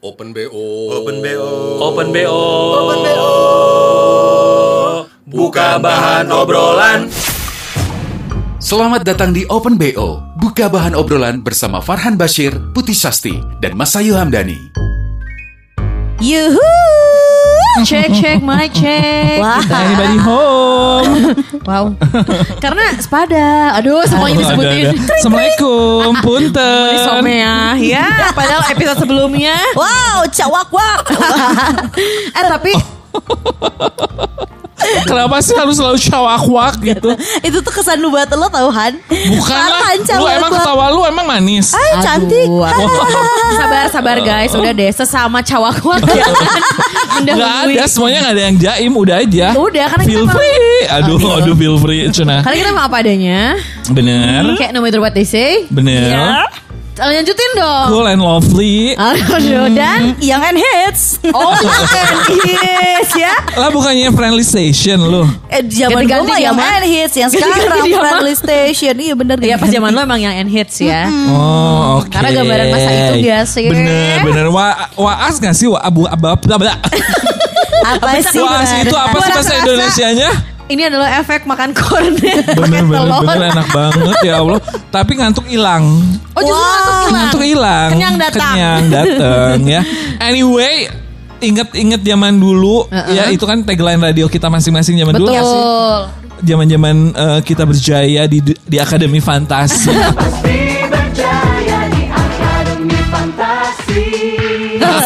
Open BO. Open BO. Open BO. Open BO. Buka bahan obrolan. Selamat datang di Open BO, buka bahan obrolan bersama Farhan Bashir, Putih Sasti, dan Masayu Hamdani. Yuhu. Cek cek my cek. Wah. Anybody home? Wow. Karena sepada. Aduh, semuanya disebutin. Assalamualaikum, punten. Ini somea ya. Padahal episode sebelumnya. Wow, cawak wak. Eh tapi Kenapa sih harus selalu syawak-wak gitu? itu tuh kesan lu buat lo tau Han? Bukan lah. Lu cawak emang ketawa lu emang manis. Ah, cantik. Sabar sabar guys, udah deh sesama cawak wak ya. Gak ada, semuanya gak ada yang jaim, udah aja. Udah, karena feel kita free. Aduh, aduh feel free, Cuna. Karena kita emang apa adanya. Bener, Kayak no matter what they say. bener. Lanjutin dong. Cool and lovely. Aduh, dan Yang and hits. Oh, yes ya. Lah bukannya friendly station lu. Eh, zaman gue mah yang zaman. and hits, yang sekarang zaman. friendly station. Iya bener. Ya pas zaman lo emang yang end hits ya. Oh, oke. Karena gambaran masa itu gak sih? Bener, bener. Wa, waas gak sih? Wa, abu, abab, abab, Apa sih? Waas itu apa sih bahasa Indonesianya? Ini adalah efek makan kornet pakai Bener, bener, telur. bener. Enak banget ya Allah. Tapi ngantuk hilang. Oh justru Wah. ngantuk hilang. Ngantuk hilang. Kenyang datang. Kenyang datang ya. Anyway, inget-inget zaman dulu ya itu kan tagline radio kita masing-masing zaman dulu. Betul. Zaman-zaman eh, kita berjaya di di Akademi Fantasi.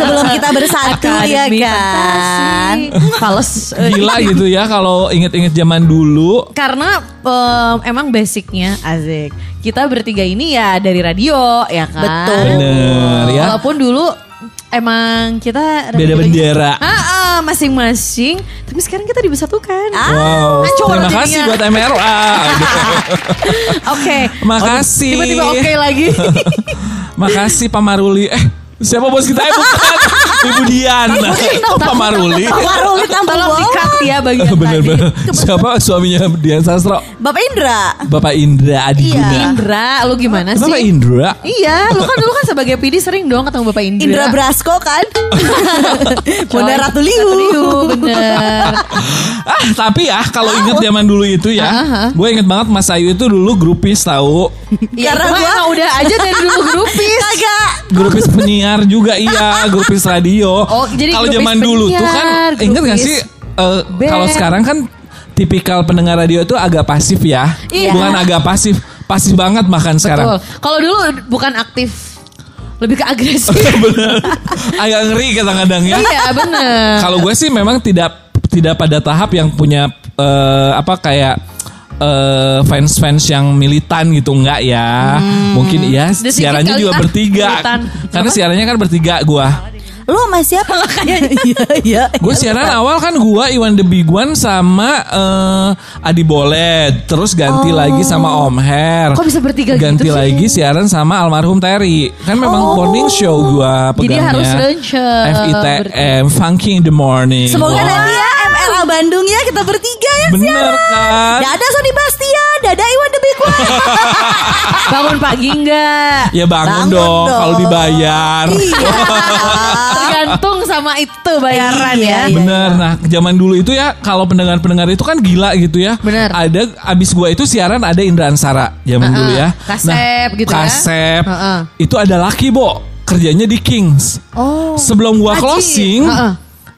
Sebelum kita bersatu ya kan. Fales. Eh, Gila gitu ya kalau inget-inget zaman dulu. Karena em, emang basicnya Azik Kita bertiga ini ya dari radio ya kan Betul. Bener ya. Walaupun dulu emang kita Beda radio- bendera. Ah, ah, masing-masing Tapi sekarang kita dibesatukan Wow. Hancur Terima jadinya. kasih buat MRA. Oke Makasih. Tiba-tiba oke lagi Makasih Pak Maruli. Eh, siapa bos kita? Eh, bukan. Ibu Dian. Kok Pak Maruli? Warung tambah Tolong di-cut ya bagian Bener-bener. tadi Siapa suaminya Dian Sastro? Bapak Indra. Bapak Indra Adiguna. Iya. Indra, lu gimana sih? Bapak Indra? Iya, lu kan dulu kan sebagai PD sering dong ketemu Bapak Indra. Indra Brasko kan. Bunda Ratu Liu. Liu, bener. Ah, tapi ya kalau inget zaman dulu itu ya, Ah, ah. gue inget banget Mas Ayu itu dulu grupis tahu. Ya, Karena emang udah aja dari dulu grupis. Kagak. Grupis penyiar juga iya, grupis radio. Oh, jadi kalau grupis zaman dulu tuh kan penyiar, inget gak grupis sih band. kalau sekarang kan tipikal pendengar radio itu agak pasif ya. Iya. Bukan agak pasif, pasif banget bahkan Betul. sekarang. Kalau dulu bukan aktif, lebih ke agresif. Bener. Agak ngeri kadang-kadang ya. iya, bener. Kalau gue sih memang tidak tidak pada tahap yang punya eh, apa kayak eh, fans-fans yang militan gitu enggak ya. Mungkin ya sedikit siarannya juga ah, bertiga. militan. Karena siarannya kan bertiga gua. Lu sama siapa? Iya, iya. Gue siaran awal kan gua Iwan The Big One sama eh, Adi Bolet, terus ganti lagi sama Om Her. Kok bisa bertiga gitu Ganti sih? lagi siaran sama almarhum Terry. Kan memang morning show gua Jadi pegangnya. harus lunch, eh, FITM Funky in the Morning. Semoga Wah. nanti ya MLA Bandung ya kita bertiga ya Bener siaran. kan? Dadah Sony Bastian, dadah Iwan The Big One. Bangun pagi enggak? Ya bangun, Bangun dong, dong. kalau dibayar. Iya. Tergantung sama itu bayaran Iya, ya. iya. Bener. Nah, zaman dulu itu ya kalau pendengar-pendengar itu kan gila gitu ya. Bener. Ada abis gua itu siaran ada Indra Ansara zaman Heeh. dulu ya. Kasep gitu ya. Kasep. Heeh. Itu ada laki, Bo. Kerjanya di Kings. Oh. Sebelum gua closing, Heeh.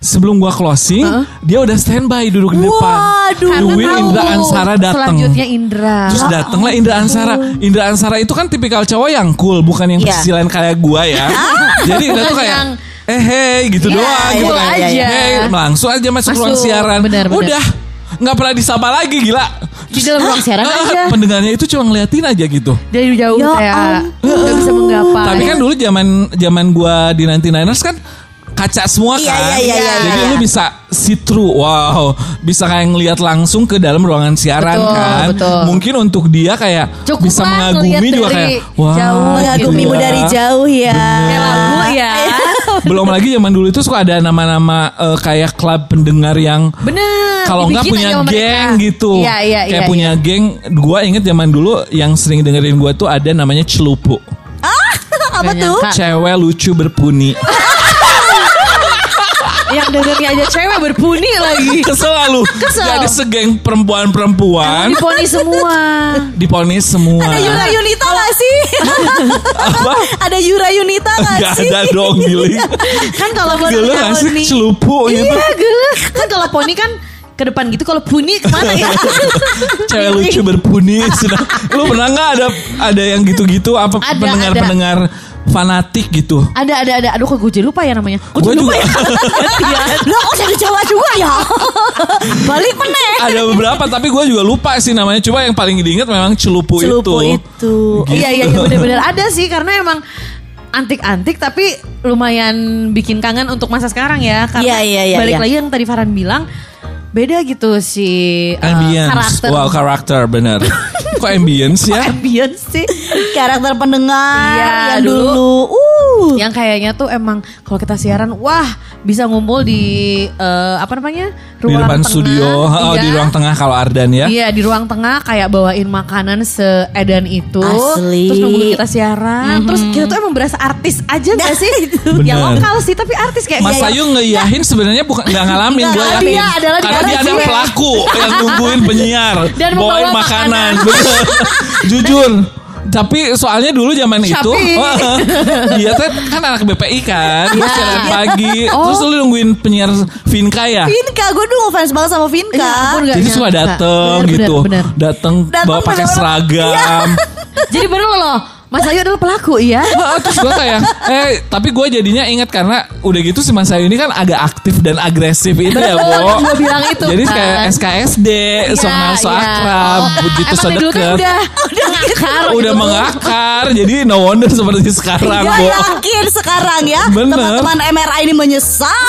Sebelum gua closing, dia udah standby duduk di depan. Waduh. Nungguin Karena Indra Ansara datang. Selanjutnya Indra. Terus datanglah Indra Ansara. Indra Ansara itu kan tipikal cowok yang cool, bukan yang Iya. pesisilan kayak gua ya. Jadi Indra tuh kayak Yang- eh hey gitu Iya, doang iya, gitu iya, kayak, iya. hey langsung aja masuk, Masuk. ruang siaran. Benar, benar. Udah nggak pernah disapa lagi gila. Di dalam ruang siaran Ah, aja. Pendengarnya itu cuma ngeliatin aja gitu. Dari jauh Ya kayak nggak bisa menggapai. Tapi kan dulu zaman zaman gua di 99ers kan kaca semua Iya, kan. iya, iya, iya, Jadi iya. lu bisa see through. Wow, bisa kayak ngelihat langsung ke dalam ruangan siaran Betul, kan. betul. Mungkin untuk dia kayak Cukup bisa lah mengagumi juga kayak wah. jauh. Mengagumimu gitu ya. dari jauh ya. Kayak lagu ya. Belum lagi zaman dulu itu suka ada nama-nama eh, kayak klub pendengar yang Bener. kalau nggak punya sama mereka. geng gitu. Iya, iya, Kayak iya. punya iya. geng. Gua inget zaman dulu yang sering dengerin gua tuh ada namanya celupu. Apa Nggak tuh? Cewek lucu berpuni. Yang dengernya aja cewek berpuni lagi. Kesel gak lu? Kesel. Jadi segeng perempuan-perempuan Diponis semua. diponis semua. Ada Yura Yunita gak sih? Apa? Ada Yura Yunita gak Gak sih? ada dong giling. Kan kalau Gila gak sih poni. celupu gitu. Iya geles. Kan kalau poni kan ke depan gitu kalau puni ke mana ya? Cewek lucu berpuni. Lu pernah gak ada ada yang gitu-gitu apa Ada, pendengar-pendengar fanatik gitu? ada ada ada. Aduh kok gue jadi lupa ya namanya. Gue juga. ya. Lo kok jadi Jawa juga ya? Balik meneh. ada beberapa tapi gue juga lupa sih namanya. Coba yang paling diingat memang celupu, Celupu itu. itu. Gitu. Iya iya iya benar-benar ada sih karena emang antik-antik tapi lumayan bikin kangen untuk masa sekarang ya karena Iya, iya, iya, balik iya. lagi yang tadi Farhan bilang beda gitu si uh, Ambience. karakter Wow, karakter bener. Kok ambience ya? ambience sih Karakter pendengar Iya, yang dulu. dulu. Uh. yang kayaknya tuh emang kalau kita siaran wah bisa ngumpul di eh, apa namanya Di depan tengah. studio, oh, Iya. di ruang tengah kalau Ardan ya. Iya di ruang tengah kayak bawain makanan seedan itu Asli. Terus nunggu kita siaran Terus kita tuh emang berasa artis aja gak sih? Bener. ya lokal sih tapi artis kayak Mas Ayu ngeiyahin sebenarnya bukan nggak ngalamin gue yakin. Dia adalah Karena dia ada dikasih. pelaku yang nungguin penyiar Dan bawain makanan. makanan. Jujur. Tapi soalnya dulu zaman itu Shopee. Dia tuh kan anak BPI kan Iya. siaran pagi Oh. Terus lu nungguin penyiar Vinka ya Vinka, gue dulu ngefans banget sama Vinka. Ya ampun, Jadi suka dateng Bener, gitu bener, bener. Dateng Dateng bawa pakai seragam Jadi bener loh Mas Ayu adalah pelaku ya Heeh, terus gue kayak eh tapi gue jadinya ingat karena udah gitu si Mas Ayu ini kan agak aktif dan agresif itu ya Bo Gue bilang itu jadi kan. kayak SKSD Iya, so iya. akrab Oh, begitu emang dari dulu kan sedekat udah mengakar udah gitu. mengakar jadi no wonder seperti sekarang Gak Bo yakin sekarang ya Bener. Teman-teman MRA ini menyesal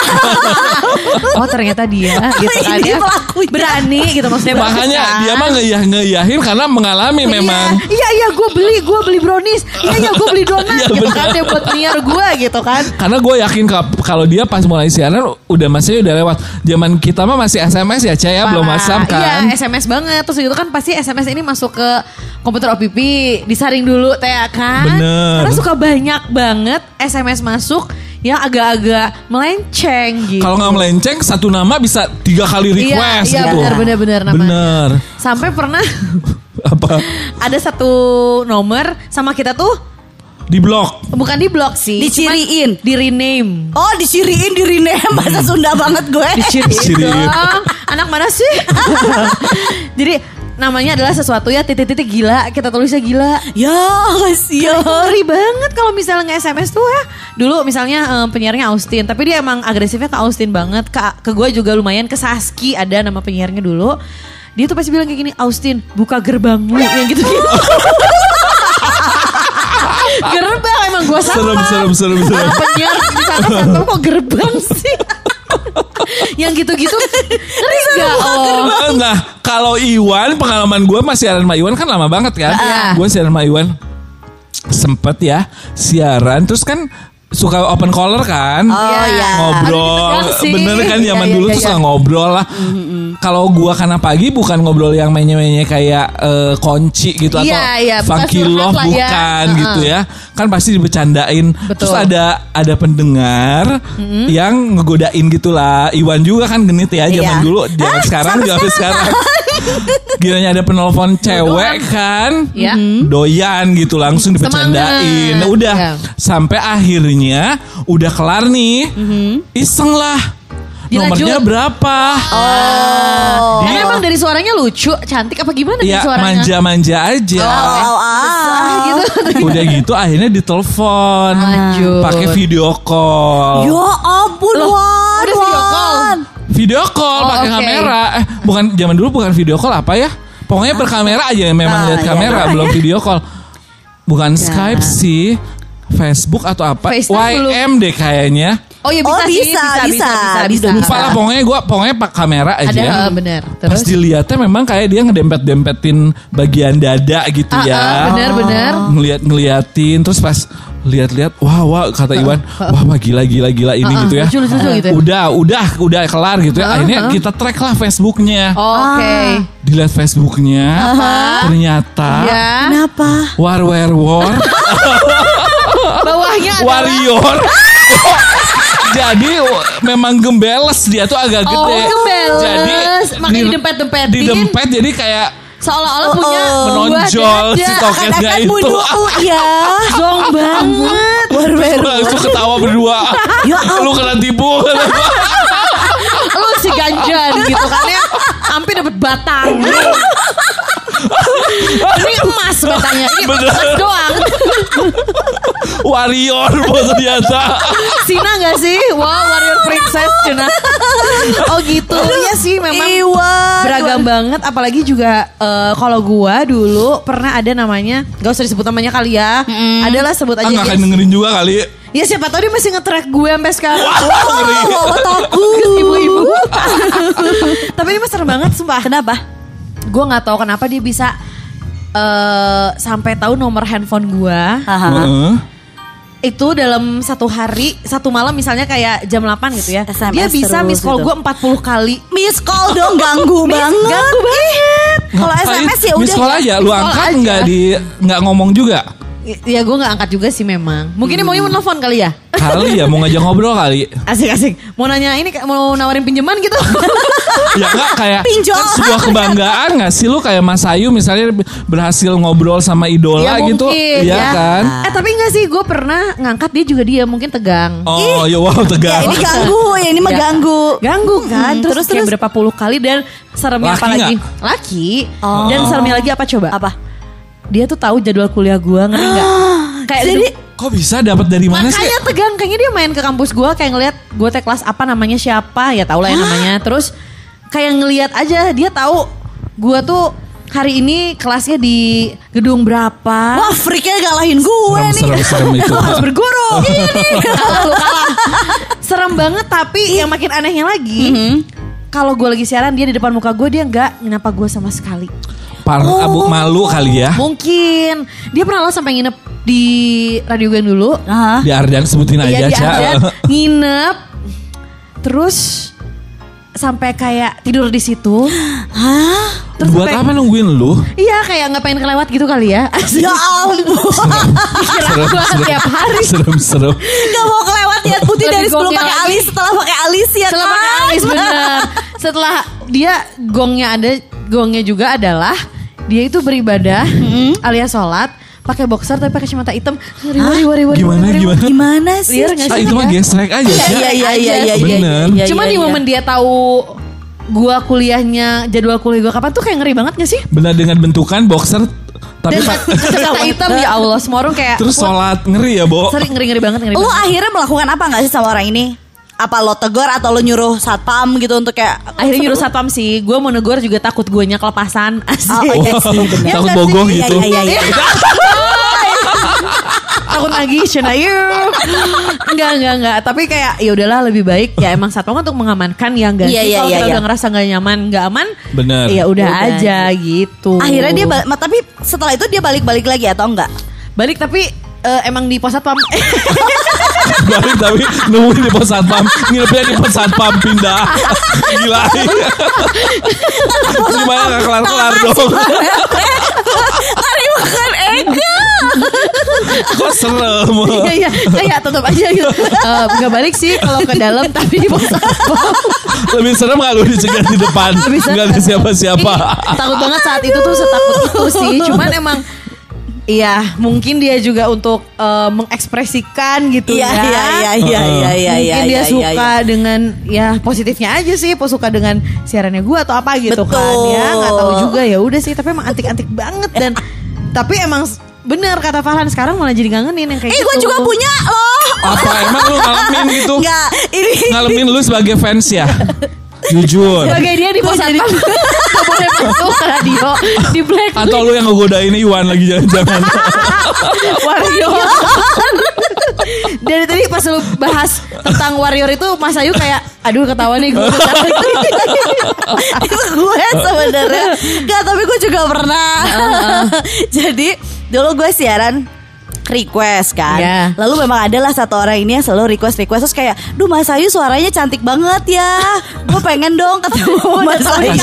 Oh ternyata dia gitu kan Ini ya pelakunya. Berani gitu maksudnya makanya kan? dia mah ngeyah ngeyahin karena mengalami memang Iya iya gue beli gue beli brownies Iya iya gue beli donat Iya, gitu bener. kan Dia buat penyiar gue gitu kan karena gue yakin ka- kalau dia pas mulai siaran udah masih udah lewat zaman kita mah masih SMS ya Caya belum. WhatsApp kan Iya SMS banget Terus itu kan pasti SMS ini masuk ke komputer OPP Disaring dulu teh kan Bener. Karena suka banyak banget SMS masuk Yang agak-agak melenceng gitu Kalau nggak melenceng satu nama bisa tiga kali request Iya, iya gitu. benar, benar, benar, nama. Bener. Sampai pernah Apa? ada satu nomor sama kita tuh Di blok. bukan di blok sih, Diciriin. di rename. Oh disiriin di rename Bahasa Sunda banget gue Diciriin Diciriin. dong. Anak mana sih? Jadi namanya adalah sesuatu ya titik-titik gila. Kita tulisnya gila. Ya kasihan Ngeri banget kalau misalnya nge-SMS tuh ya. Dulu misalnya em, penyiarnya Austin, tapi dia emang agresifnya ke Austin banget. Ke, ke gue juga lumayan ke Saski ada nama penyiarnya dulu. Dia tuh pasti bilang kayak gini, Austin buka gerbangmu yang gitu gitu. Gerbang emang gue sama. Serem, serem, serem, serem. Penyiar di sana kok gerbang sih. yang gitu-gitu ngeri gak oh. Nah, kalau Iwan pengalaman gue masih siaran sama Iwan kan lama banget kan. Iya. Gue siaran sama Iwan sempet ya siaran terus kan suka open caller kan? Oh ya ngobrol. Ada sih. bener kan Iya, zaman iya, dulu iya, tuh iya. suka ngobrol lah. Kalau gua karena pagi bukan ngobrol yang menye-menye kayak eh, kunci gitu Iya, atau iya, bukan funky love lah ya. bukan Heeh. gitu ya. Kan pasti dibecandain terus Betul. ada ada pendengar yang ngegodain gitulah. Iwan juga kan genit ya zaman Iya. dulu zaman sekarang zaman sekarang Kiranya ada penelpon cewek kan Ya. Doyan gitu langsung dibecandain Semangat. Nah, Udah Ya. Sampai akhirnya Udah kelar nih Iseng lah Dilanjut. Nomornya berapa Oh Karena emang dari suaranya lucu, cantik apa gimana Ya suaranya? manja-manja aja Oh, ah. gitu. Udah gitu akhirnya ditelepon. Pakai video call Ya ampun Loh, Wan udah video call? Video call Oh, pakai oke. kamera Eh bukan zaman dulu bukan video call apa ya Pokoknya berkamera aja memang Ah, lihat iya. kamera Apa belum ya? video call Bukan Skype sih Facebook atau apa FaceTime belum. YM deh kayaknya Oh ya bisa, Oh, sih, bisa, bisa, bisa, bisa. bisa, bisa. Indonesia. Lupa lah pokoknya gue pokoknya pak kamera aja Ada ya. bener. Pas Terus dilihatnya memang kayak dia ngedempet-dempetin bagian dada gitu Ah, ya. ah, bener, bener. Ngeliat ngeliatin terus pas lihat-lihat wah wah kata Iwan wah wah gila gila gila ini Ah, ah, gitu ya. lucu, lucu, lucu gitu ya. Udah udah udah kelar gitu ya. Ah, Akhirnya ah. kita track lah Facebooknya. Oh, Oke. Dilihat Facebooknya ternyata Ya. Kenapa? war war war Bawahnya adalah warrior. Jadi w- memang gembeles dia tuh agak Oh, gede. gembeles. Jadi Makanya di- didempet-dempetin. Didempet jadi kayak Seolah-olah Oh, punya oh. menonjol si toketnya itu. ya. Zong banget. Langsung ketawa berdua. Ya Lu kena tipu. Lu si ganjan gitu kan ya. Hampir dapat batang. Ini emas batangnya. Ini Bener. emas doang. Warrior bos ternyata. Sina gak sih? Wow, warrior princess Cina. Oh gitu. Iya sih memang Iwa. beragam banget apalagi juga eh, kalau gua dulu pernah ada namanya gak usah disebut namanya kali ya adalah sebut Ah aja nggak dia akan dengerin juga kali. ya siapa tahu dia masih nge-track gue sampai sekarang Wah, ngeri. Oh, takut. ibu-ibu tapi ini mah serem banget sumpah Kenapa? Gue nggak tahu kenapa dia bisa eh sampai tahu nomor handphone gua Haha. Heeh. itu dalam satu hari satu malam misalnya kayak jam 8 gitu ya SMS dia bisa miss call gitu. gue 40 kali Miss call dong ganggu banget. ganggu banget Kalau? SMS ya Miss udah. call ya. aja, lu Miss call angkat aja. nggak di nggak ngomong juga. Ya gue gak angkat juga sih memang. Mungkin dia maunya mau nelfon kali ya. Kali ya mau ngajak ngobrol kali. Asik-asik. Mau nanya ini mau nawarin pinjaman gitu. Ya enggak kayak Pinjol. kan sebuah kebanggaan gak sih lu kayak Mas Ayu misalnya berhasil ngobrol sama idola ya gitu. mungkin Iya ya. kan? Eh tapi enggak sih gue pernah ngangkat dia juga dia mungkin tegang. Oh, ya wow Ya tegang. ini ganggu, ya ini mah Ya. ganggu. Ganggu kan. Hmm, terus, terus, kayak terus. berapa puluh kali dan seremnya Laki apa lagi? Laki. Oh. Dan seremnya lagi apa coba? Apa? Dia tuh tahu jadwal kuliah gue ngeri nggak? Kayak Jadi Kok bisa dapat dari mana sih? Makanya tegang kayaknya dia main ke kampus gue kayak ngeliat gue teh kelas apa namanya siapa ya tau lah ya namanya terus kayak ngeliat aja dia tahu gue tuh hari ini kelasnya di gedung berapa wah freaknya ngalahin gue Serem, nih. serem, serem itu. harus berguru kalah. serem banget tapi yang makin anehnya lagi kalau gue lagi siaran dia di depan muka gue dia nggak nyapa gue sama sekali Par abu malu kali ya. mungkin dia pernah lo sampai nginep di radio gue dulu Hah? Di Ardan sebutin aja, Iya di. Ardan, nginep terus sampai kayak tidur di situ. Hah? Terus Buat sampai- apa nungguin lu? Iya kayak nggak pengen kelewat gitu kali ya. Ya ampun. Kira gua tiap hari. Serem, serem. Gak mau kelewat ya putih Lebih dari sebelum pakai alis setelah pakai alis ya Setelah kan? pakai alis bener. Setelah dia gongnya ada, gongnya juga adalah dia itu beribadah alias sholat pakai boxer tapi pakai kacamata hitam. Wari, wari, wari, Gimana, wari. gimana? Gimana sih? Liar nggak Ah sih? itu mah ya? gesrek aja, Iya iya iya iya iya. Bener. iya, Cuman iya, di iya. momen dia tahu gua kuliahnya jadwal kuliah gua kapan tuh kayak ngeri banget gak sih? Benar dengan bentukan boxer tapi Dan kacamata hitam ya Allah semua orang kayak terus sholat ngeri ya, Bo. sering ngeri ngeri banget ngeri Lu banget. akhirnya melakukan apa gak sih sama orang ini? Apa lo tegur atau lo nyuruh satpam gitu untuk kayak Akhirnya nyuruh satpam sih, gue mau negor juga takut guanya kelepasan. Asik. Oh, iya Wah, sih, bener. takut nggak bogoh gitu. Iya iya iya. takut lagi Shana yuk. Enggak enggak enggak, tapi kayak ya udahlah lebih baik ya emang satpam untuk mengamankan ya enggak Iya, sih iya, kalau iya, kita iya. udah ngerasa nggak nyaman, nggak aman. Bener. Ya udah aja gitu. Akhirnya dia balik, ma- tapi setelah itu dia balik-balik lagi atau enggak? balik tapi eh, emang di pos satpam. Balik tapi nungguin di pos satpam Nginepnya di pos satpam pindah Gila Gimana gak kelar-kelar dong Hari makan Ega. Kok serem Iya iya, kayak tetap aja gitu. Nggak balik sih kalau ke dalam tapi di pos satpam. Lebih serem lu dicegat di depan. Gak ada siapa-siapa Ih, takut banget saat itu tuh setakut itu sih. Cuman emang Iya, mungkin dia juga untuk eh, mengekspresikan gitu Iya ya. iya iya iya iya iya Mungkin iya. dia iya, suka iya. dengan ya positifnya aja sih, po- suka dengan siarannya gue atau apa gitu kan Betul. ya, nggak tahu juga ya udah sih. Tapi emang antik-antik banget dan tapi emang bener kata Farhan sekarang malah jadi ngangenin yang kayak Eh gitu. gue juga punya loh. Apa emang lu ngalamin gitu Enggak, ini Ngalamin lu sebagai fans ya Jujur. Sebagai dia di pos satpam nggak boleh masuk ke radio di black Atau lu yang ngegodain Iwan lagi jangan-jangan. Warrior. Dari tadi pas lu bahas tentang warrior itu Mas Ayu kayak aduh ketawa nih gue. itu gue sebenarnya. Gak tapi gue juga pernah. Jadi dulu gue siaran request kan. Iya. Lalu memang adalah satu orang ini yang selalu request request terus kayak, "Duh Mas Ayu suaranya cantik banget ya. Gue pengen dong ketemu Mas Ayu."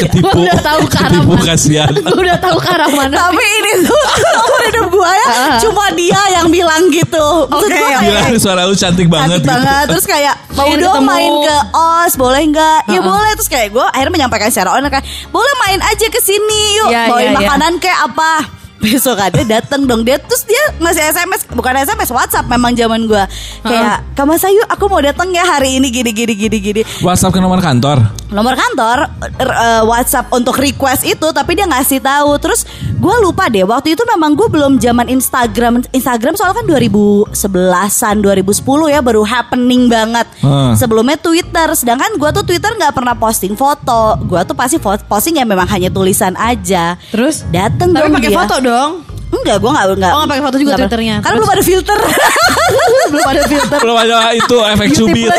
Ketipu, Udah tahu ke arah mana. kasihan. Udah tahu ke arah mana. Tapi ini tuh seumur hidup gue ya cuma dia yang bilang gitu. Oke, kayak, Gila suara lu cantik banget cantik gitu. banget terus kayak mau dong ketemu. main ke os boleh nggak ya boleh terus kayak gue akhirnya menyampaikan secara online kayak boleh main aja ke sini yuk Iya, bawain iya, iya. makanan kayak apa besok ada dateng dong. Dia terus dia ngasih SMS bukan SMS WhatsApp memang zaman gue kayak Kak Mas Ayu aku mau dateng ya hari ini gini gini gini gini. WhatsApp ke nomor kantor. nomor kantor eh, WhatsApp untuk request itu tapi dia ngasih tahu. Terus gue lupa deh waktu itu memang gue belum zaman Instagram Instagram soalnya kan 2011an 2010 ya baru happening banget Hmm. sebelumnya Twitter sedangkan gue tuh Twitter nggak pernah posting foto gue tuh pasti posting ya memang hanya tulisan aja Terus? dateng Tapi dong pakai dia. foto dong. enggak gue nggak enggak Oh, nggak pakai foto juga Twitternya. karena belum ada filter Belum ada filter. Belum ada itu efek cubit.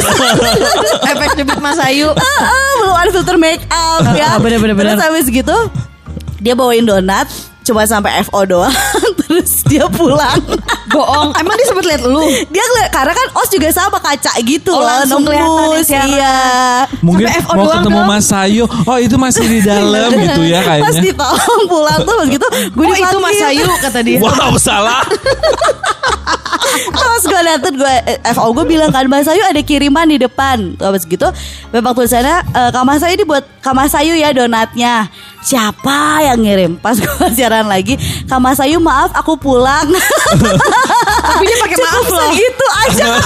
Efek jepit Mas Ayu. Ah, belum ada filter make up ya. Ah, bener, bener, bener. Terus habis gitu dia bawain donat cuma sampai FO doang terus dia pulang. Bohong. Emang dia sempet lihat lu? dia ngeliat karena kan os juga sama kaca gitu Oh, loh langsung kelihatan nembus ya, siaran. iya. Mungkin Sampai FO mau doang ketemu dong. Mas Ayu. Oh itu masih di dalam gitu ya Pas kayaknya. ditolong pulang tuh pas gitu gue Oh itu Mas Ayu kata dia. Wow salah. Terus gue dateng gue eh, FO gue bilang kan Mas Ayu ada kiriman di depan Terus habis gitu Memang tulisannya e, Kak Mas Ayu ini buat Kak Mas Ayu ya donatnya Siapa yang ngirim Pas gue siaran lagi Kak Mas Ayu maaf aku pulang Tapi dia pakai maaf loh. segitu aja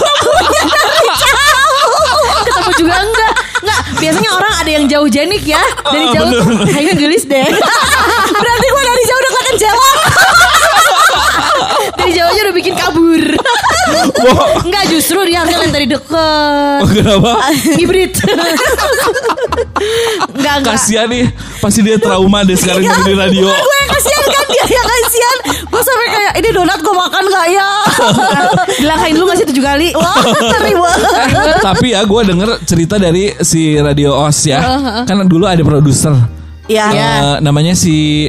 Ketemu juga enggak? Enggak. Biasanya orang ada yang jauh jenik ya. Dari jauh tuh kayaknya gelis deh. Berarti gue dari jauh udah kelihatan jawab Dari jauh aja udah bikin kabur. Wow. Enggak justru dia harusnya dari deket. Oh, kenapa? Hibrid. Enggak enggak. Kasihan nih. Pasti dia trauma deh sekarang Iya. di radio. Gue yang kasihan kan dia yang kasihan Gue sampai kayak Ini donat gue makan gak ya Dilangkain lu gak sih tujuh kali? Wah banget Tapi ya gue denger cerita dari si Radio Os ya. Kan dulu ada produser. Ya Eh, namanya si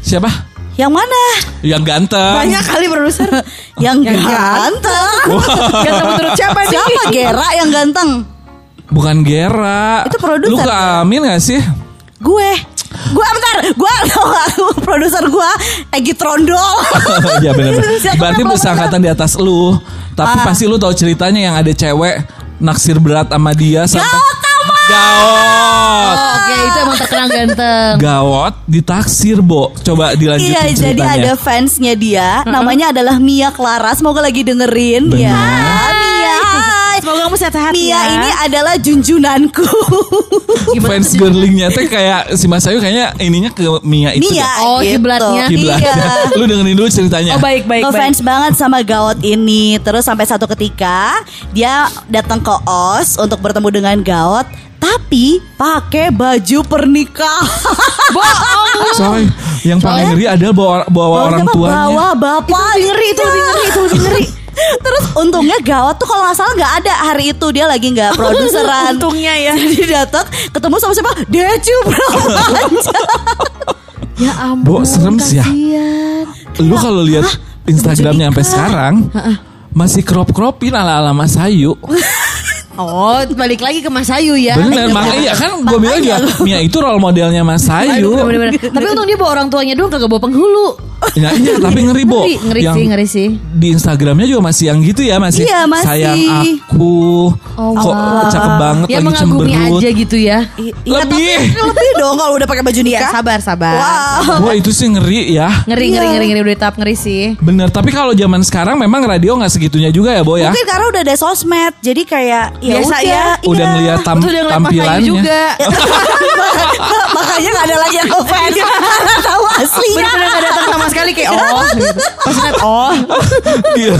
siapa? Yang mana? Yang ganteng. Banyak kali produser. Yang, Yang ganteng Ganteng menurut siapa nih? Siapa Gera yang ganteng? Bukan Gera. Itu produser, Lu ke? Amin gak sih? Gue Gue bentar Gue Produser gue Egi Trondol ya benar. Berarti bersangkutan di atas lu. Tapi Ah. pasti lu tahu ceritanya yang ada cewek naksir berat sama dia sampai Gawat sama Gawat. Oh, Oke terkenal ganteng. Gawat ditaksir, Bo. Coba dilanjutin Iya jadi ceritanya. ada fansnya dia Namanya adalah Mia Clara Semoga lagi dengerin Bener. ya Mia hai. Semoga kamu sehat-sehat Mia ya. ini adalah junjunanku fans girlingnya teh kayak si Mas Ayu kayaknya ininya ke Mia itu. Mia deh. Oh, gitu. kiblatnya. Kiblatnya. Iya Lu dengerin dulu ceritanya. Oh baik baik baik. Ngefans banget sama Gawat ini Terus sampai satu ketika Dia datang ke OS Untuk bertemu dengan Gawat Tapi pakai baju pernikahan Bohong. Coy, yang paling ngeri adalah bawa, bawa orang tuanya. Bawa bapak Itu lebih ngeri, itu lebih ngeri, itu lebih ngeri. Terus untungnya Gawat tuh kalau nggak salah nggak ada hari itu dia lagi nggak produseran. Untungnya ya. Jadi datang ketemu sama siapa? Decu bro. Ya Bo, ampun. serem sih ya. Lu kalau lihat Instagramnya sampai sekarang masih crop cropin ala ala Mas Ayu. Oh balik lagi ke Mas Ayu ya. Bener, makanya iya kan gue bilang ya Mia itu role modelnya Mas Ayu. Aduh. Tapi untung dia bawa orang tuanya doang kagak bawa penghulu. Ya, iya, tapi ngeri Bo. Ngeri, ngeri Yang sih, ngeri sih. Di Instagramnya juga masih yang gitu ya masih. Iya, masih. Sayang aku. Oh, kok wow. cakep banget Dia lagi mengagumi cemberut. aja gitu ya. Iya, Lebih. tapi lebih dong kalau udah pakai baju Iya nikah. sabar sabar. Wow. Wah itu sih ngeri ya. Ngeri Iya. ngeri ngeri ngeri udah tahap ngeri sih. Bener, tapi kalau zaman sekarang memang radio nggak segitunya juga ya, Bo ya. Mungkin karena udah ada sosmed, jadi kayak ya Biasa udah, ya. Udah iya. ngeliat tam- udah tampilannya. juga. Makanya gak ada lagi yang Karena tahu aslinya Bener-bener gak datang sama sekali kayak oh gitu. Pas ngeliat oh. Iya.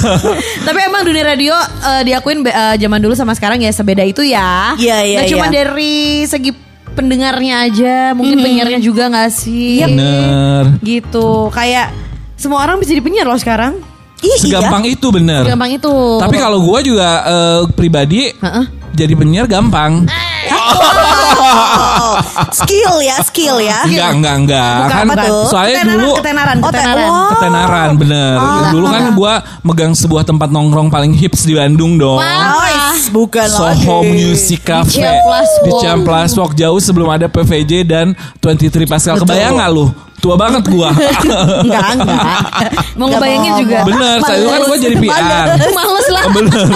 Tapi emang dunia radio eh, diakuin eh, zaman dulu sama sekarang ya sebeda itu ya. Iya, iya, Gak cuma iya. dari segi pendengarnya aja, mungkin penyiarnya juga gak sih? Bener. Gitu. Kayak semua orang bisa jadi penyiar loh sekarang. Ih, Segampang itu bener. Gampang itu. Tapi kalau gua juga eh, pribadi Heeh. Jadi penyiar gampang. skill ya, skill ya. Enggak, enggak, enggak. Bukan kan apa tuh? soalnya Ketenaran, dulu ketenaran, Oh, te- ketenaran. wow. ketenaran bener. dulu kan gua megang sebuah tempat nongkrong paling hits di Bandung dong. Oh, bukan Soho lagi. Music Cafe Ciamplas di. Ciamplas Walk jauh sebelum ada PVJ dan 23 Pascal. Kebayang nggak lu? Tua banget gua. Enggak, enggak. Mau ngebayangin juga. Bener, saat itu kan gua jadi PR. Males. Males lah. Bener.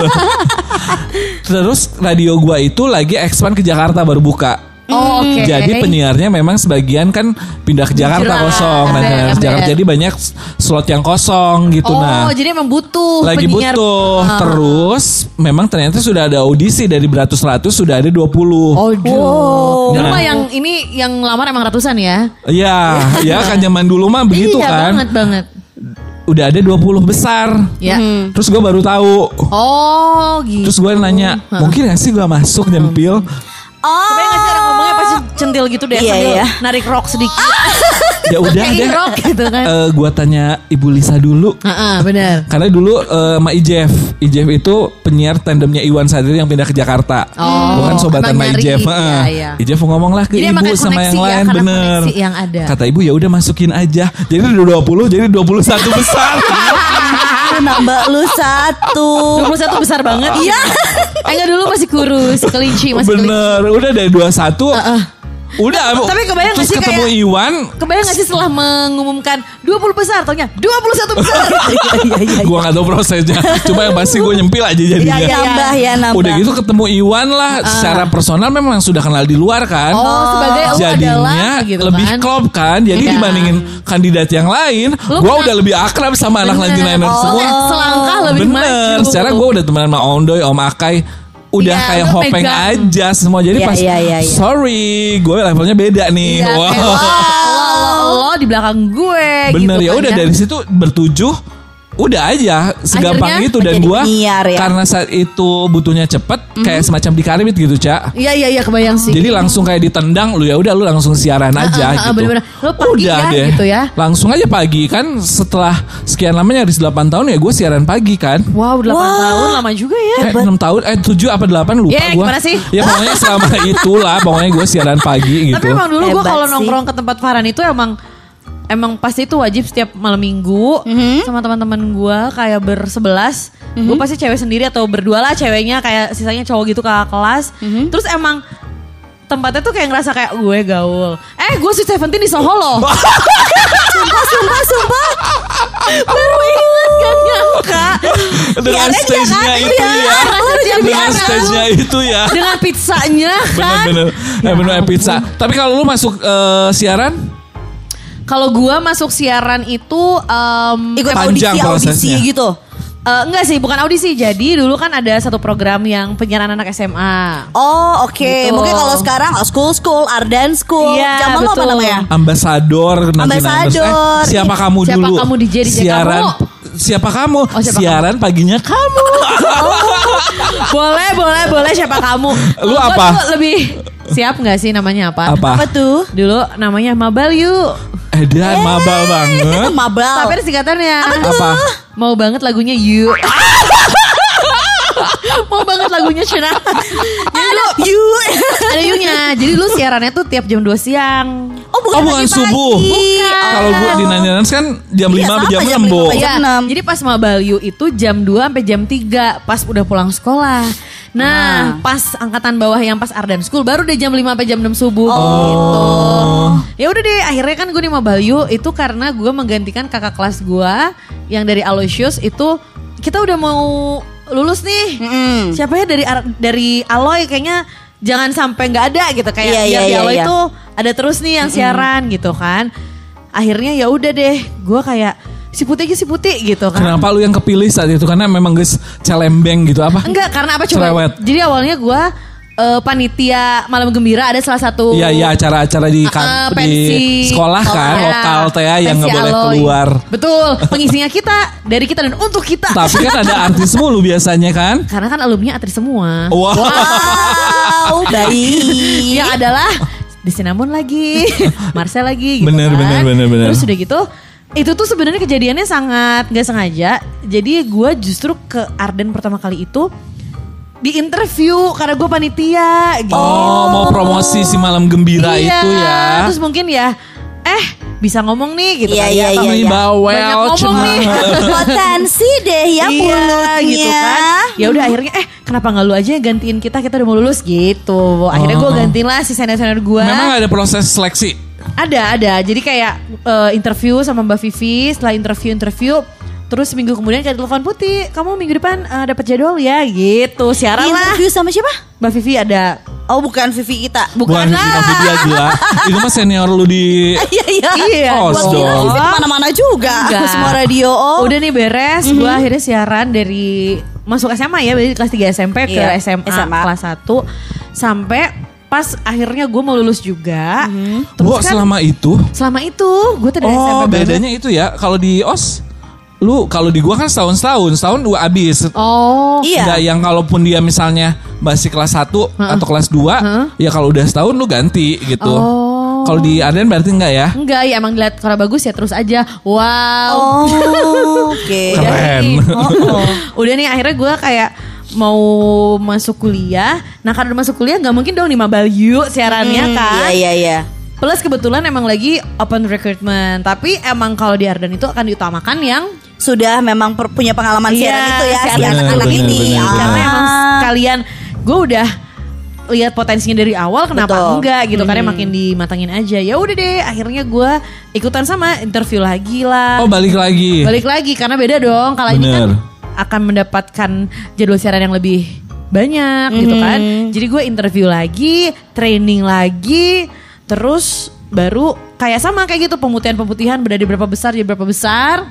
Terus radio gua itu lagi expand ke Jakarta baru buka. Oh, oke. Jadi penyiarnya memang sebagian kan pindah ke Jakarta Hijrah. kosong, nah, ember. Jakarta jadi banyak slot yang kosong gitu Oh, nah. jadi emang butuh Lagi penyiar. butuh. Ah. Terus memang ternyata sudah ada audisi dari beratus-ratus sudah ada 20. Oh, Wow. Nah. mah yang ini yang lamar emang ratusan ya. Iya, ya kan zaman dulu mah begitu iya, kan. banget banget. Udah ada 20 besar. Ya. Terus gue baru tahu. Oh, gitu. Terus gue nanya, mungkin gak sih gue masuk nyempil? Oh. Kebayang gak sih orang ngomongnya pasti centil gitu deh Iya, sambil iya. narik rock sedikit. Ya udah deh. rock gitu kan. Eh, gue tanya Ibu Lisa dulu. Heeh, benar. Karena dulu eh, Ma Ijef, Ijef itu penyiar tandemnya Iwan Sadri yang pindah ke Jakarta. Oh, Bukan sobatan Ma Ijef. iya, Heeh. iya. Ijef ngomong lah ke Jadi ibu sama yang koneksi ya, lain, bener. yang ada. Kata ibu ya udah masukin aja. Jadi udah 20, jadi 21 besar. Nambah lu satu. 21 besar banget. Iya. Enggak dulu masih kurus, kelinci masih kelinci. Bener, udah dari 21. Udah, Tapi kebayang gak sih ketemu kayak- Iwan, Kebayang gak sih setelah mengumumkan 20 besar, taunya 21 besar. Iya, iya, gua gak tahu prosesnya. Cuma yang pasti gue nyempil aja jadinya. iya. Nambah ya, nambah. Udah gitu ketemu Iwan lah, secara personal memang sudah kenal di luar kan. Oh, sebagai lu Jadinya adalah gitu lebih kan. klop kan. Jadi Iya. dibandingin kandidat yang lain, Lu gue udah lebih akrab sama anak Bener. 99ers Oh, semua. selangkah lebih Bener, maju. secara gue udah temenan sama Om Doy, Om Akai. Udah Iya, kayak hopeng pegang. aja semua. Jadi Iya, pas, iya, iya, iya. sorry, gue levelnya beda nih. Iya, Wow. kayak, lo, lo, lo di belakang gue Bener gitu ya kan udah dari situ bertujuh udah aja segampang Akhirnya itu dan gua penyiar ya. karena saat itu butuhnya cepet kayak semacam dikarimit gitu cak Iya iya iya kebayang sih. jadi langsung kayak ditendang lu ya udah lu langsung siaran aja ah, gitu bener-bener. Lu pagi udah ya, deh gitu ya. langsung aja pagi kan setelah sekian lama nyaris 8 tahun ya gue siaran pagi kan Wow, 8 Wah. tahun lama juga ya. Eh, 6 tahun, eh 7 apa 8 lupa Ya, gua. gimana sih? Ya pokoknya selama itulah, pokoknya gue siaran pagi gitu. Tapi emang dulu gue Hebat kalau nongkrong ke tempat Farhan itu emang emang pasti itu wajib setiap malam minggu Mhm. sama teman-teman gue kayak bersebelas. Gue pasti cewek sendiri atau berdua lah ceweknya kayak sisanya cowok gitu ke kelas. Mhm. Terus emang tempatnya tuh kayak ngerasa kayak gue gaul. Eh gue Sweet Seventeen di Soho loh. Sumpah, sumpah, sumpah. Baru ingat gak nyangka. Dengan Siaran stage-nya Jakarta itu ya. ya. Dengan stage-nya itu ya. Dengan pizzanya kan. Bener-bener, eh, bener pizza. Tapi kalau lu masuk eh, siaran, Kalau gue masuk siaran itu em, Ikut Panjang audisi, audisi prosesnya. gitu. Eh, enggak sih, bukan audisi. Jadi dulu kan ada satu program yang penyiaran anak SMA. Oh oke, Gitu. mungkin kalau sekarang school school, Ardan school, Iya, zaman lo apa namanya? ambasador, nanti Ambasador. Eh, siapa kamu Siapa dulu? kamu DJ DJ siaran, kamu? Siapa kamu? Oh, siapa siaran paginya kamu. boleh, boleh, boleh. Siapa kamu? Lu Gua apa? dulu lebih siap nggak sih namanya apa? Apa? Apa tuh? Dulu namanya Mabal yuk. Edan mabal banget. Mabal. Tapi ada singkatannya. Apa? Mau banget lagunya You. Mau banget lagunya Cina. Jadi dulu You. ada you-nya. Jadi dulu siarannya tuh tiap jam 2 siang. Oh bukan, Oh, bukan pagi-pagi. subuh. Bukan. Kalau gue di Nanyanas kan jam Iya, 5 sampai sama, jam jam 6 Bo. lima. Iya, enam. jadi pas Mabalyu itu jam 2 sampai jam 3 pas udah pulang sekolah. Nah, pas angkatan bawah yang pas Ardan School baru deh jam 5 sampai jam 6 subuh gitu. Ya udah deh, akhirnya kan gue di Mabalyu itu karena gue menggantikan kakak kelas gue yang dari Aloysius itu kita udah mau lulus nih. Mm-mm. Siapa ya dari Ar- dari Aloy kayaknya jangan sampai nggak ada gitu kayak biar iya, di iya, Aloy iya. tuh ada terus nih yang siaran gitu kan. Akhirnya ya udah deh, gue kayak si putih aja si putih gitu kan. Kenapa lu yang kepilih saat itu? Karena memang guys celembeng gitu apa? Enggak, karena apa coba? Cerewet. Jadi awalnya gue eh, panitia malam gembira ada salah satu Iya iya acara-acara di kan, eh, di sekolah kan Iya, lokal teh yang pensi nggak boleh keluar. Betul, pengisinya kita dari kita dan untuk kita. Tapi kan ada artis mulu biasanya kan. Karena kan alumni atri semua. Wah. Wow, baik. yang adalah di Cinnamon lagi, Marcel lagi gitu Bener, kan. bener, bener, bener. Terus udah gitu itu tuh sebenarnya kejadiannya sangat nggak sengaja. Jadi gue justru ke Arden pertama kali itu di interview karena gue panitia gitu. Oh, mau promosi si malam gembira Iya, itu ya. Terus mungkin ya, eh bisa ngomong nih gitu Iya, kan iya, ya. iya, iya. bawel Banyak ngomong nih. Potensi deh ya mulutnya. gitu kan. Ya udah akhirnya eh kenapa nggak lu aja yang gantiin kita kita udah mau lulus gitu. Akhirnya gue Oh. gantiin lah si senior-senior gue. Memang ada proses seleksi. Ada ada. Jadi kayak eh, interview sama Mbak Vivi. Setelah interview interview. Terus minggu kemudian kayak telepon putih, kamu minggu depan eh, dapat jadwal ya gitu. Siaran lah. Interview sama siapa? Mbak Vivi ada. Oh bukan Vivi kita. Bukan Bukan lah. Vivi Novia gila. Itu mah senior lu di Iya iya. Iya, Oh, Gua. Vivi ke mana-mana juga. Enggak. Semua radio. Oh. Udah nih beres, gue akhirnya siaran dari masuk SMA ya, dari kelas 3 SMP ke Iya, SMA, SMA. kelas 1 sampai pas akhirnya gue mau lulus juga. Terus Wo, kan selama itu. selama itu gue tuh dari SMP Oh, banget. bedanya itu ya. Kalau di OS lu kalau di gua kan setahun setahun, setahun dua abis. Oh, Iya. Nggak yang kalaupun dia misalnya masih kelas 1 atau kelas 2, ya kalau udah setahun lu ganti gitu. Oh. Kalau di Arden berarti enggak ya? enggak ya emang dilihat kalau bagus ya terus aja. Wow. Oh, oke. Keren. Udah nih. Udah nih akhirnya gue kayak mau masuk kuliah. Nah karena udah masuk kuliah nggak mungkin dong di Mabalyu siarannya kan. Iya iya iya. Plus kebetulan emang lagi open recruitment. Tapi emang kalau di Arden itu akan diutamakan yang Sudah memang per- punya pengalaman Iya, siaran itu ya si si Bener, anak-anak bener, ini. bener, Ah. karena emang kalian gue udah lihat potensinya dari awal kenapa Betul. enggak gitu karena makin dimatangin aja ya udah deh akhirnya gue ikutan sama interview lagi lah Oh, balik lagi. balik lagi karena beda dong kalau ini kan Bener. akan mendapatkan jadwal siaran yang lebih banyak gitu kan jadi gue interview lagi training lagi terus baru kayak sama kayak gitu pemutihan pemutihan dari berapa besar jadi berapa besar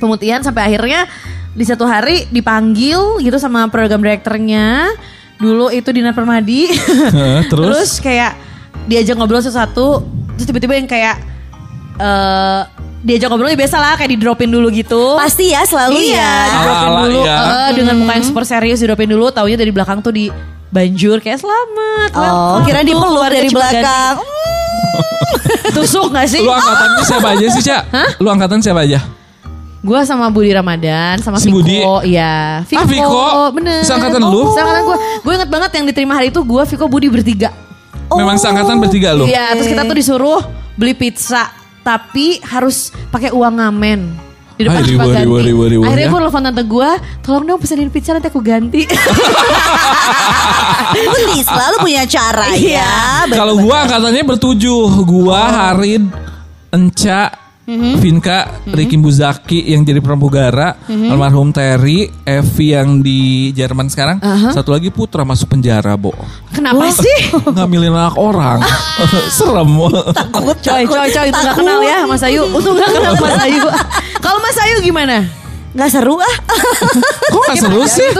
pemutihan sampai akhirnya di satu hari dipanggil gitu sama program direkturnya dulu itu Dinar Permadi Heeh, terus? kayak diajak ngobrol sesuatu terus tiba-tiba yang kayak eh diajak ngobrolnya biasa lah kayak di dropin dulu gitu Pasti ya selalu iya ya. di dropin dulu ya. eh, dengan muka yang super serius di dropin dulu taunya dari belakang tuh di banjur kayak selamat Oh, welcome." kira dipeluk Keluarga dari belakang. tusuk gak sih Lu angkatannya siapa aja sih, Cak? Lu angkatan siapa aja? Gue sama Budi Ramadan sama Si Viko, Budi? iya. Ah, Viko? bener. Seangkatan lu? Seangkatan gue. Gue inget banget yang diterima hari itu gue, Viko, Budi bertiga. Memang seangkatan bertiga lu? Iya, terus kita tuh disuruh beli pizza, tapi harus pakai uang ngamen. Di depan Ay, riwa, Cipaganti. riwa, riwa, riwa, Akhirnya ya. gue telepon tante gue, tolong dong pesenin pizza nanti aku ganti. Budi selalu punya cara Iya. ya. Kalau gua angkatannya bertujuh, gua Harid, Enca, Vinka, Ricky Buzaki yang jadi pramugara, almarhum Terry, Evi yang di Jerman sekarang, satu lagi Putra masuk penjara, Bo. Kenapa sih? Ngambilin anak orang. Serem. takut, Coy, coy, coy, itu gak kenal ya Mas Ayu. Untung gak kenal Mas Ayu. Kalau Mas Ayu gimana? Nggak seru ah. Kok gak seru sih?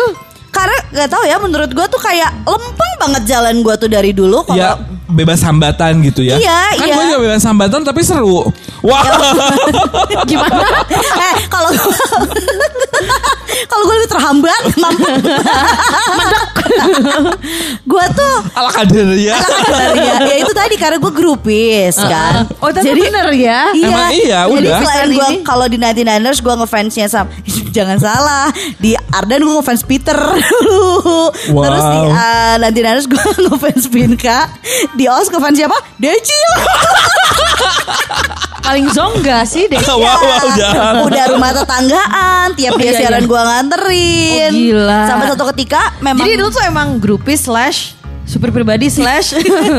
Karena nggak tahu ya menurut gue tuh kayak lempeng banget jalan gue tuh dari dulu kalau Ya bebas hambatan gitu ya. Iya, kan iya. gua juga bebas hambatan tapi seru. Wah. Gimana? eh kalau kalau gue lebih terhambat gue tuh Ala kader ya. ya, ya itu tadi karena gue grupis kan Oh, tapi bener ya? Iya, Emang iya, Jadi udah. selain Ini- gue kalau di 99ers gue ngefansnya sama jangan salah di Ardan gue ngefans Peter dulu. Wow. Terus di uh, 99ers gue ngefans Pinka. Di OS ngefans siapa? Decil. Paling zong gak sih deh? Wah, wah, udah. Udah rumah tetanggaan, tiap Oh, dia iya, siaran iya. gue nganterin. Oh, gila. Sampai satu ketika memang Jadi dulu tuh emang grupis slash super pribadi slash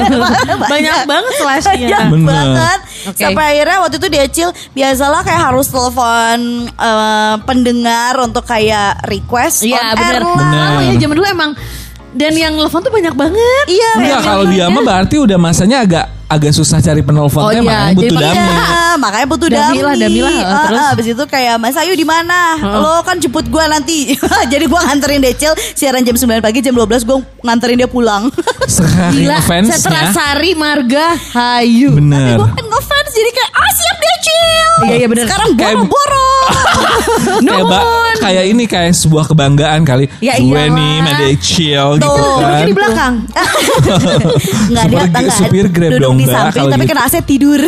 banyak banget slashnya. Banyak Bener. banget. Oke. Sampai akhirnya waktu itu dia Acil biasalah kayak harus telepon eh, pendengar untuk kayak request Iya on bener. air lah. Bener. Oh ya zaman dulu emang dan yang telepon tuh banyak banget. Iya, Enggak kalau dia mah berarti udah masanya agak agak susah cari penelponnya Oh, iya. makanya butuh Jadi dami. Iya, makanya butuh Dami dami. lah, dami lah. Ah, Terus? ah, abis itu kayak Mas Ayu di mana? Lo kan jemput gua nanti. Jadi gua nganterin Decil siaran jam 9 pagi jam 12 gua nganterin dia pulang. Sekali Gila. Setrasari Marga Hayu. Bener. gua kan ngefans jadi kayak ah siap Decil. Iya, iya, bener. Sekarang Kayak- boro-boro. kayak, ba- kayak ini kayak sebuah kebanggaan kali. Ya Gue nih Madechil gitu Tuh, kan. Mungkin di belakang. Nggak Supir- ada tangga. supir Grab Duduk dong, di samping tapi gitu. kena AC tidur.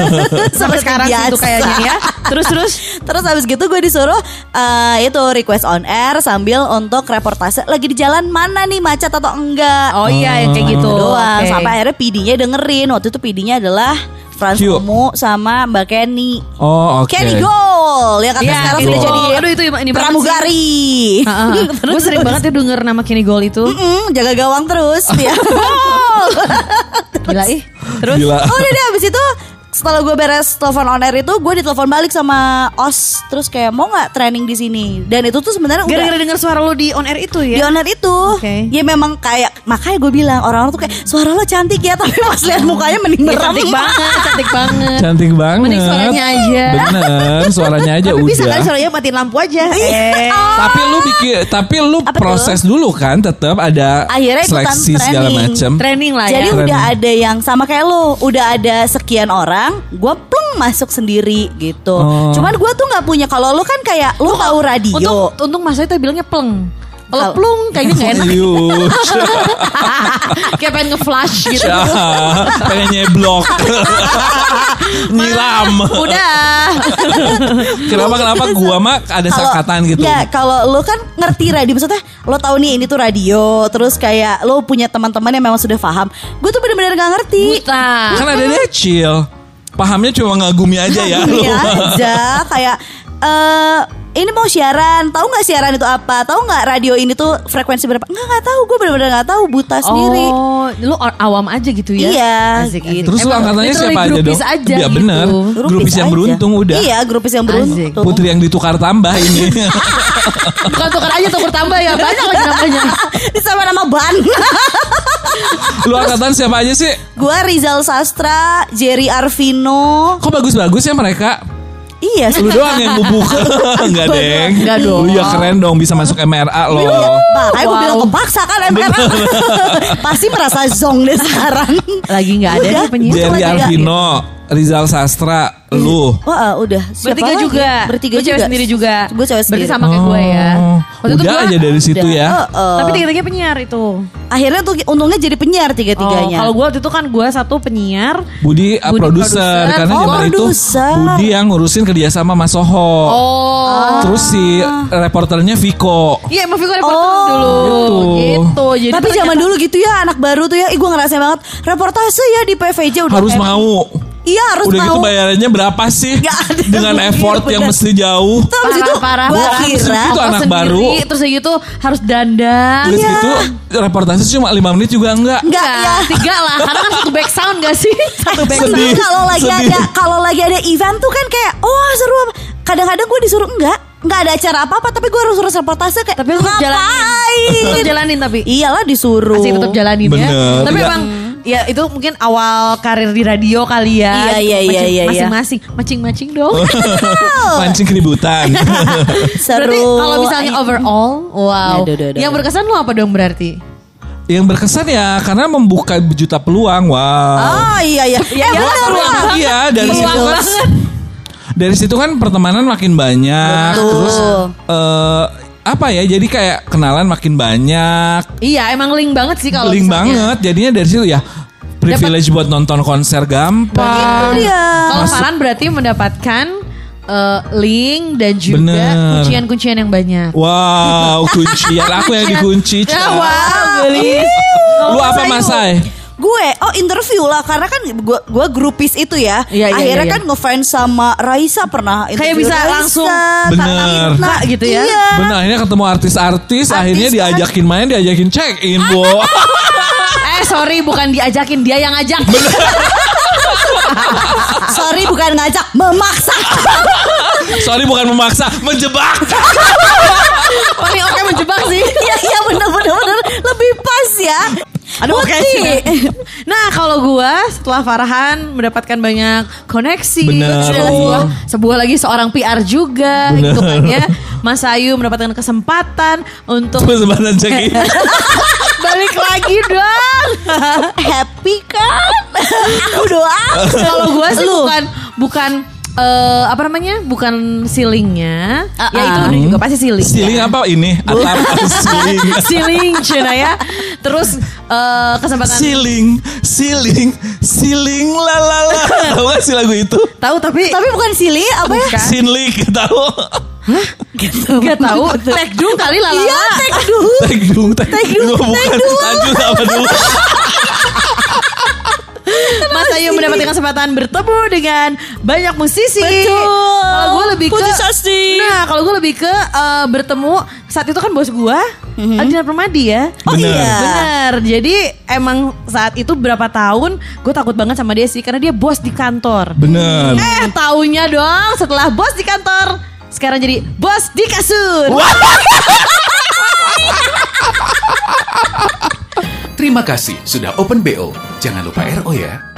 Sampai sekarang sih itu kayaknya ya. Terus terus. Terus habis gitu gue disuruh eh, itu request on air sambil untuk reportase lagi di jalan mana nih macet atau enggak. Oh iya yang kayak gitu. doang. Oke. Sampai akhirnya PD-nya dengerin. Waktu itu PD-nya adalah Frans Q. Sama Mbak Kenny. Oh oke. Kenny Goal yang kata Iya, sekarang sudah jadi Aduh, itu ini pramugari. Gue sering banget ya denger nama Kenny Gold itu. Mm, jaga gawang terus ya. Gila ih. Terus Gila. Oh udah deh abis itu setelah gue beres telepon on air itu gue ditelepon balik sama os terus kayak mau nggak training di sini dan itu tuh sebenarnya udah gara-gara denger suara lo di on air itu di ya. on air itu Oke. ya memang kayak makanya gue bilang orang-orang tuh kayak suara lo cantik ya tapi pas lihat mukanya mending Ya, merem cantik banget, cantik banget. Cantik banget. Mending suaranya aja. Bener, suaranya aja Tapi udah. bisa kan suaranya matiin lampu aja. Eh. Tapi lu bikin, tapi lu Apa proses dulu kan, tetap ada Akhirnya seleksi segala training. macam. Training lah jadi ya. udah ada yang sama kayak lo udah ada sekian orang gue plung masuk sendiri gitu Oh. cuman gue tuh nggak punya kalau lo kan kayak lo tahu radio Untung, untung Mas itu bilangnya pleng. Kalau plung kayaknya gak enak. Kayak pengen nge-flash gitu. Pengen nyeblok. Nyiram. Udah. Kenapa kenapa gua mah ada sangkatan gitu. Ya, kalau lo kan ngerti radio, maksudnya lo tahu nih ini tuh radio, terus kayak lo punya teman-teman yang memang sudah paham. Gue tuh bener-bener gak ngerti. Buta. Kan ada decil. Pahamnya cuma ngagumi aja ya. Iya aja kayak eh ini mau siaran, tahu nggak siaran itu apa? Tahu nggak radio ini tuh frekuensi berapa? Nggak nggak tahu, gue bener-bener nggak tahu, buta sendiri. Oh, lu awam aja gitu ya? Iya, Asik, gitu. asik. Terus lu Emang angkatannya siapa aja dong? grupis aja Iya gitu. bener. Grupis yang aja. beruntung udah. Iya, grupis yang beruntung. Asik. Putri yang ditukar tambah ini. Bukan tukar aja tukar tambah ya banyak lagi namanya. Sama nama ban. lu angkatan siapa aja sih? gue Rizal Sastra, Jerry Arvino. Kok bagus-bagus ya mereka? Iya, Lu doang yang bubuk. Enggak, Deng. Enggak dong. Lu ya keren dong bisa masuk MRA loh. Makanya gue bilang kepaksa kan MR Pasti merasa zong deh sekarang Lagi nggak ada Udah. nih penyiar. Jerry. Alvino, Rizal Sastra, lu. Wah udah Siapa Bertiga lagi? juga. Bertiga Lu cewek juga sendiri juga. Gue cewek sendiri Berarti sama kayak gue ya. Oh, Waktu itu Udah gua- aja dari situ Udah. ya. Oh, oh. Tapi tiga-tiganya penyiar itu. Akhirnya tuh untungnya jadi penyiar Oh, tiga-tiganya kalau gue waktu itu kan gue satu penyiar. Budi, uh, Budi produser produser. karena Oh, zaman itu produser. Budi yang ngurusin kerja sama Mas Soho. Oh. Terus si reporternya Viko. Iya emang Viko reporter Oh. dulu. Gitu. Gitu. Jadi Tapi zaman dulu gitu ya anak baru tuh ya Ih gue ngerasain banget Reportase ya di PVJ udah Harus kayak- mau. Iya harus Udah mau gitu bayarannya berapa sih? Nggak ada. Dengan effort yang mesti jauh. Abis itu parah, gue kira Itu anak sendiri, baru. Terus gitu harus dandan. Udah Iya. gitu reportase cuma 5 menit juga enggak. Enggak ya tiga lah karena kan satu back sound gak sih satu back sound kalau lagi Sedih. ada kalau lagi ada event tuh kan kayak oh seru apa. kadang-kadang gue disuruh enggak enggak ada acara apa-apa tapi gue harus urus reportase kayak tapi lu tetap jalanin ngapain tetap jalanin tapi iyalah disuruh Asik tetap jalanin ya Bener. tapi Tidak. emang ya itu mungkin awal karir di radio kali ya Iya, iya, iya, Macing- iya, iya. masing-masing macing-macing dong Mancing keributan. seru berarti kalau misalnya overall wow Aduh, aduh, aduh, yang berkesan lu apa dong berarti yang berkesan ya karena membuka juta peluang. Wow. oh iya iya Iya, eh iya, bener peluang. Iya dari Peluang situ kan banget. dari situ kan pertemanan makin banyak Betul. terus eh, apa ya jadi kayak kenalan makin banyak. Iya emang link banget sih kalau link misalnya. banget jadinya dari situ ya privilege buat nonton konser gampang. Dia. kalau Farhan berarti mendapatkan eh, link dan juga kuncian-kuncian yang banyak. Wow kuncian aku yang dikunci Ya, wow, gelis. lu apa Masai Gue oh interview lah karena kan gue gue grupis itu ya. Iya, iya, Akhirnya iya, kan ngefans sama Raisa pernah Kayak interview bisa Raisa, langsung Bener. Nah, gitu ya. Iya. Benar akhirnya ketemu artis-artis akhirnya Artis, diajakin main diajakin check in bo eh sorry bukan diajakin dia yang ngajak Sorry bukan ngajak, memaksa. sorry bukan memaksa menjebak ini oke menjebak sih Iya iya bener bener bener lebih pas ya. Aduh sih. Nah kalau gua setelah Farhan mendapatkan banyak koneksi Bener. sebuah, sebuah lagi seorang PR juga Bener. gitu kan ya Mas Ayu mendapatkan kesempatan untuk kesempatan in balik lagi dong Happy kan? Aku doang. Kalau gua sih bukan bukan eh, apa namanya? Bukan ceilingnya. Ah, Ya itu ah. udah juga pasti ceiling. Ceiling apa ini? Atap ceiling. Ceiling Cina ya. Terus eh, kesempatan Ceiling, ceiling, ceiling la la la. Tahu gak sih lagu itu? tahu tapi Tapi bukan silly apa ya? Bukan. Sinlik tahu. Gak tahu. Tekdung kali lah. Iya, tekdung. Tekdung, tekdung. Bukan lanjut apa dulu? Mas Ayu mendapatkan kesempatan bertemu dengan banyak musisi. Betul. Kalau gue lebih ke Putri Sasti. Nah, kalau gue lebih ke eh, bertemu saat itu kan bos gue Adina Permadi ya. Oh Bener. iya. Benar. Jadi emang saat itu berapa tahun gue takut banget sama dia sih karena dia bos di kantor. Bener. Eh, taunya dong setelah bos di kantor sekarang jadi bos di kasur. Terima kasih sudah open BO. Jangan lupa RO ya.